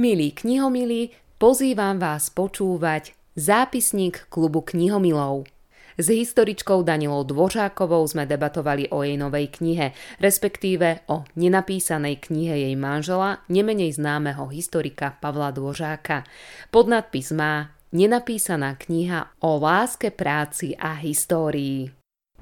Milí knihomilí, pozývam vás počúvať zápisník klubu knihomilov. S historičkou Danilou Dvořákovou sme debatovali o jej novej knihe, respektíve o nenapísanej knihe jej manžela, nemenej známeho historika Pavla Dvořáka. Podnadpis má Nenapísaná kniha o láske, práci a histórii.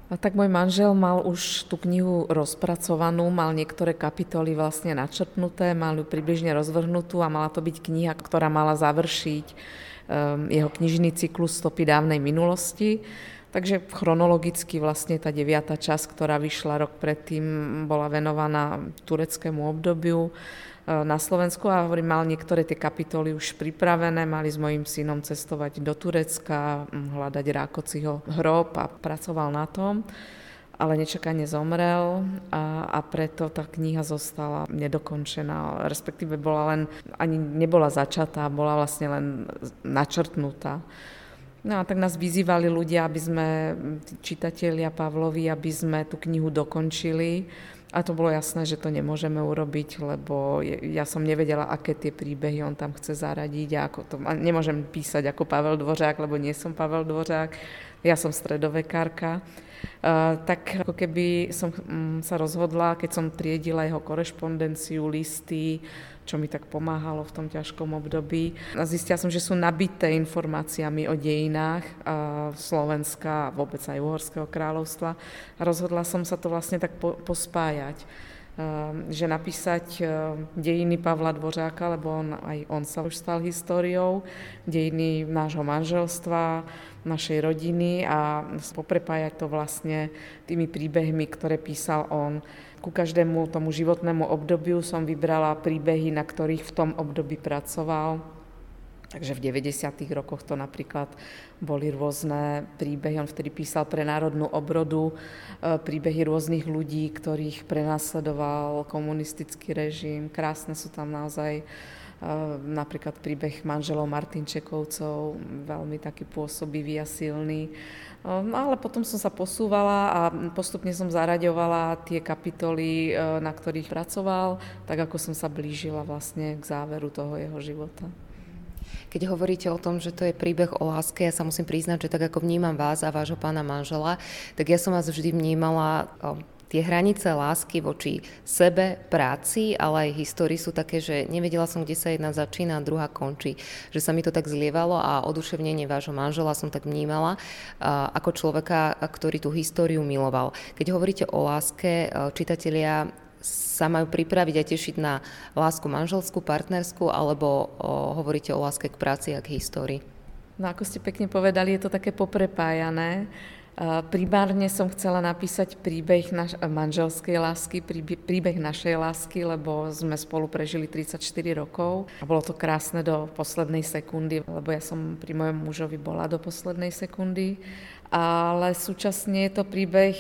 A tak môj manžel mal už tú knihu rozpracovanú, mal niektoré kapitoly vlastne načrtnuté, mal ju približne rozvrhnutú a mala to byť kniha, ktorá mala završiť um, jeho knižný cyklus Stopy dávnej minulosti. Takže chronologicky vlastne tá deviatá časť, ktorá vyšla rok predtým, bola venovaná tureckému obdobiu na Slovensku. A hovorím, mal niektoré tie kapitoly už pripravené, mali s mojim synom cestovať do Turecka, hľadať Rákociho hrob a pracoval na tom. Ale nečakane zomrel a, a preto tá kniha zostala nedokončená, respektíve bola len, ani nebola začatá, bola vlastne len načrtnutá. No a tak nás vyzývali ľudia, aby sme, čitatelia Pavlovi, aby sme tú knihu dokončili. A to bolo jasné, že to nemôžeme urobiť, lebo ja som nevedela, aké tie príbehy on tam chce zaradiť a ako to, a nemôžem písať ako Pavel Dvořák, lebo nie som Pavel Dvořák, ja som stredovekárka. Tak ako keby som um, sa rozhodla, keď som triedila jeho korešpondenciu, listy, čo mi tak pomáhalo v tom ťažkom období. Zistila som, že sú nabité informáciami o dejinách Slovenska a vôbec aj Uhorského kráľovstva. A rozhodla som sa to vlastne tak po, pospájať že napísať dejiny Pavla Dvořáka, lebo on, aj on sa už stal históriou, dejiny nášho manželstva, našej rodiny a poprepájať to vlastne tými príbehmi, ktoré písal on. Ku každému tomu životnému obdobiu som vybrala príbehy, na ktorých v tom období pracoval. Takže v 90. rokoch to napríklad boli rôzne príbehy. On vtedy písal pre národnú obrodu e, príbehy rôznych ľudí, ktorých prenasledoval komunistický režim. Krásne sú tam naozaj napríklad príbeh manželov Martinčekovcov, veľmi taký pôsobivý a silný. Ale potom som sa posúvala a postupne som zaraďovala tie kapitoly, e, na ktorých pracoval, tak ako som sa blížila vlastne k záveru toho jeho života. Keď hovoríte o tom, že to je príbeh o láske, ja sa musím priznať, že tak ako vnímam vás a vášho pána manžela, tak ja som vás vždy vnímala tie hranice lásky voči sebe, práci, ale aj histórii sú také, že nevedela som, kde sa jedna začína a druhá končí. Že sa mi to tak zlievalo a oduševnenie vášho manžela som tak vnímala ako človeka, ktorý tú históriu miloval. Keď hovoríte o láske, čitatelia sa majú pripraviť a tešiť na lásku manželskú, partnerskú, alebo hovoríte o láske k práci a k histórii? No ako ste pekne povedali, je to také poprepájané. Primárne som chcela napísať príbeh naš- manželskej lásky, príbeh našej lásky, lebo sme spolu prežili 34 rokov. A bolo to krásne do poslednej sekundy, lebo ja som pri mojom mužovi bola do poslednej sekundy, ale súčasne je to príbeh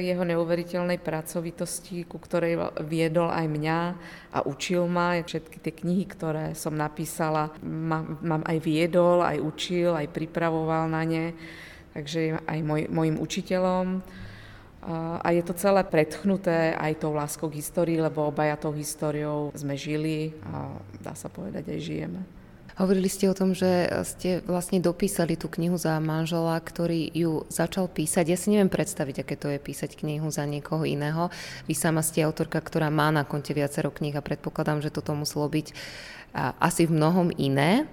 jeho neuveriteľnej pracovitosti, ku ktorej viedol aj mňa a učil ma. Všetky tie knihy, ktoré som napísala, mám aj viedol, aj učil, aj pripravoval na ne takže aj môj, môjim učiteľom. A je to celé predchnuté aj tou láskou k histórii, lebo obaja tou históriou sme žili a dá sa povedať aj žijeme. Hovorili ste o tom, že ste vlastne dopísali tú knihu za manžela, ktorý ju začal písať. Ja si neviem predstaviť, aké to je písať knihu za niekoho iného. Vy sama ste autorka, ktorá má na konte viacero kníh a predpokladám, že toto muselo byť asi v mnohom iné.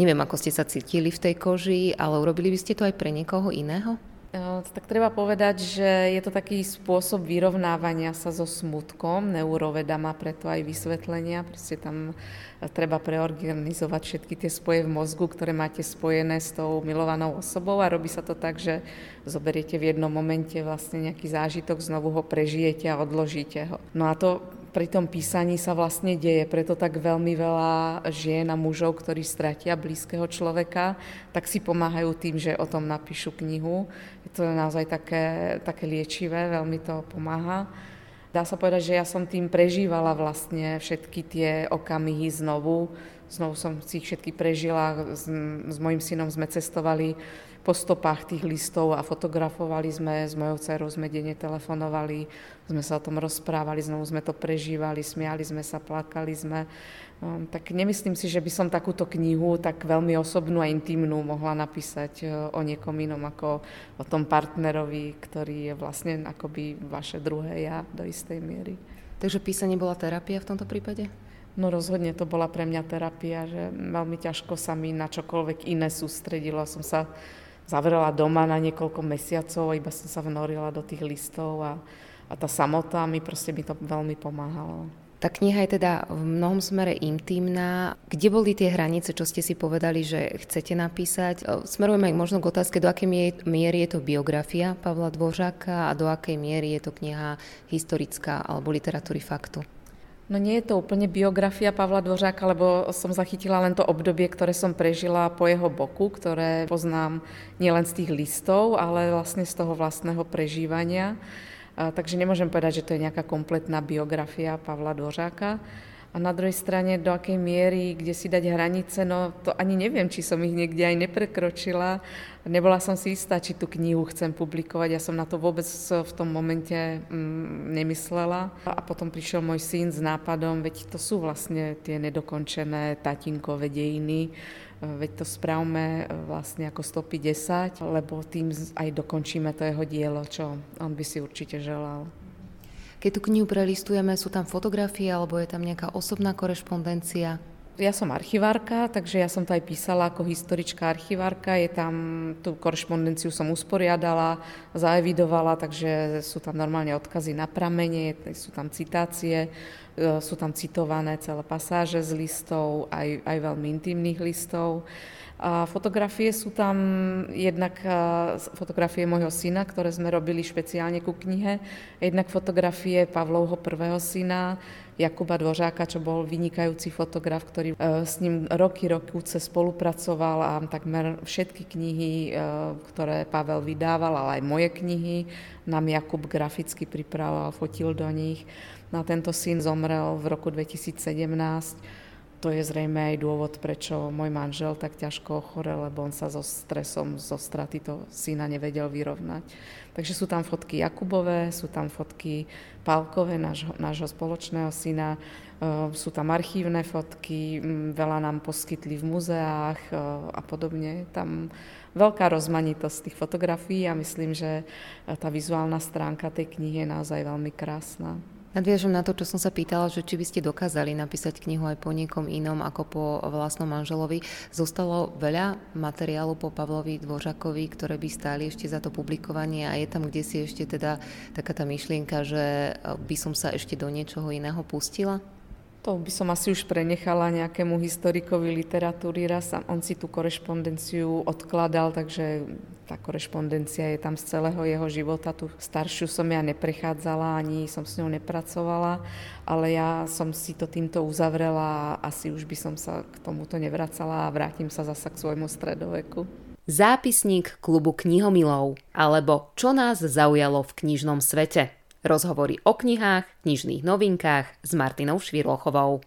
Neviem, ako ste sa cítili v tej koži, ale urobili by ste to aj pre niekoho iného? Tak treba povedať, že je to taký spôsob vyrovnávania sa so smutkom. Neuroveda má preto aj vysvetlenia. Proste tam treba preorganizovať všetky tie spoje v mozgu, ktoré máte spojené s tou milovanou osobou a robí sa to tak, že zoberiete v jednom momente vlastne nejaký zážitok, znovu ho prežijete a odložíte ho. No a to pri tom písaní sa vlastne deje, preto tak veľmi veľa žien a mužov, ktorí stratia blízkeho človeka, tak si pomáhajú tým, že o tom napíšu knihu. Je to naozaj také, také liečivé, veľmi to pomáha. Dá sa povedať, že ja som tým prežívala vlastne všetky tie okamihy znovu. Znovu som si ich všetky prežila. S, s mojim synom sme cestovali po stopách tých listov a fotografovali sme, s mojou dcerou sme denne telefonovali, sme sa o tom rozprávali, znovu sme to prežívali, smiali sme sa, plakali sme. Um, tak nemyslím si, že by som takúto knihu tak veľmi osobnú a intimnú mohla napísať uh, o niekom inom ako o tom partnerovi, ktorý je vlastne akoby vaše druhé ja do istej miery. Takže písanie bola terapia v tomto prípade? No rozhodne to bola pre mňa terapia, že veľmi ťažko sa mi na čokoľvek iné sústredilo. Som sa zavrela doma na niekoľko mesiacov iba som sa vnorila do tých listov a, a tá samota mi proste mi to veľmi pomáhalo. Tá kniha je teda v mnohom smere intimná. Kde boli tie hranice, čo ste si povedali, že chcete napísať? Smerujeme aj možno k otázke, do akej miery je to biografia Pavla Dvořáka a do akej miery je to kniha historická alebo literatúry faktu. No nie je to úplne biografia Pavla Dvořáka, lebo som zachytila len to obdobie, ktoré som prežila po jeho boku, ktoré poznám nielen z tých listov, ale vlastne z toho vlastného prežívania. Takže nemôžem povedať, že to je nejaká kompletná biografia Pavla Dvořáka. A na druhej strane, do akej miery, kde si dať hranice, no to ani neviem, či som ich niekde aj neprekročila. Nebola som si istá, či tú knihu chcem publikovať. Ja som na to vôbec v tom momente mm, nemyslela. A potom prišiel môj syn s nápadom, veď to sú vlastne tie nedokončené tatinkové dejiny, veď to spravme e, vlastne ako 150, lebo tým aj dokončíme to jeho dielo, čo on by si určite želal. Keď tú knihu prelistujeme, sú tam fotografie alebo je tam nejaká osobná korešpondencia? Ja som archivárka, takže ja som to aj písala ako historička archivárka. Je tam, tú korešpondenciu som usporiadala, zaevidovala, takže sú tam normálne odkazy na pramene, sú tam citácie, e, sú tam citované celé pasáže z listov, aj, aj veľmi intimných listov. Fotografie sú tam jednak fotografie môjho syna, ktoré sme robili špeciálne ku knihe, jednak fotografie Pavlovho prvého syna, Jakuba Dvořáka, čo bol vynikajúci fotograf, ktorý e, s ním roky, roky spolupracoval a takmer všetky knihy, e, ktoré Pavel vydával, ale aj moje knihy, nám Jakub graficky pripravoval, fotil do nich. No a tento syn zomrel v roku 2017 to je zrejme aj dôvod, prečo môj manžel tak ťažko ochorel, lebo on sa so stresom, zo straty to syna nevedel vyrovnať. Takže sú tam fotky Jakubové, sú tam fotky Pálkové, nášho, nášho spoločného syna, e, sú tam archívne fotky, veľa nám poskytli v muzeách e, a podobne. Tam veľká rozmanitosť tých fotografií a myslím, že tá vizuálna stránka tej knihy je naozaj veľmi krásna. Nadviažem na to, čo som sa pýtala, že či by ste dokázali napísať knihu aj po niekom inom ako po vlastnom manželovi. Zostalo veľa materiálu po Pavlovi Dvořakovi, ktoré by stáli ešte za to publikovanie a je tam kde si ešte teda taká tá myšlienka, že by som sa ešte do niečoho iného pustila? To by som asi už prenechala nejakému historikovi literatúry raz. On si tú korešpondenciu odkladal, takže tá korešpondencia je tam z celého jeho života. Tu staršiu som ja neprechádzala, ani som s ňou nepracovala, ale ja som si to týmto uzavrela a asi už by som sa k tomuto nevracala a vrátim sa zasa k svojmu stredoveku. Zápisník klubu knihomilov alebo Čo nás zaujalo v knižnom svete. Rozhovory o knihách, knižných novinkách s Martinou Švirlochovou.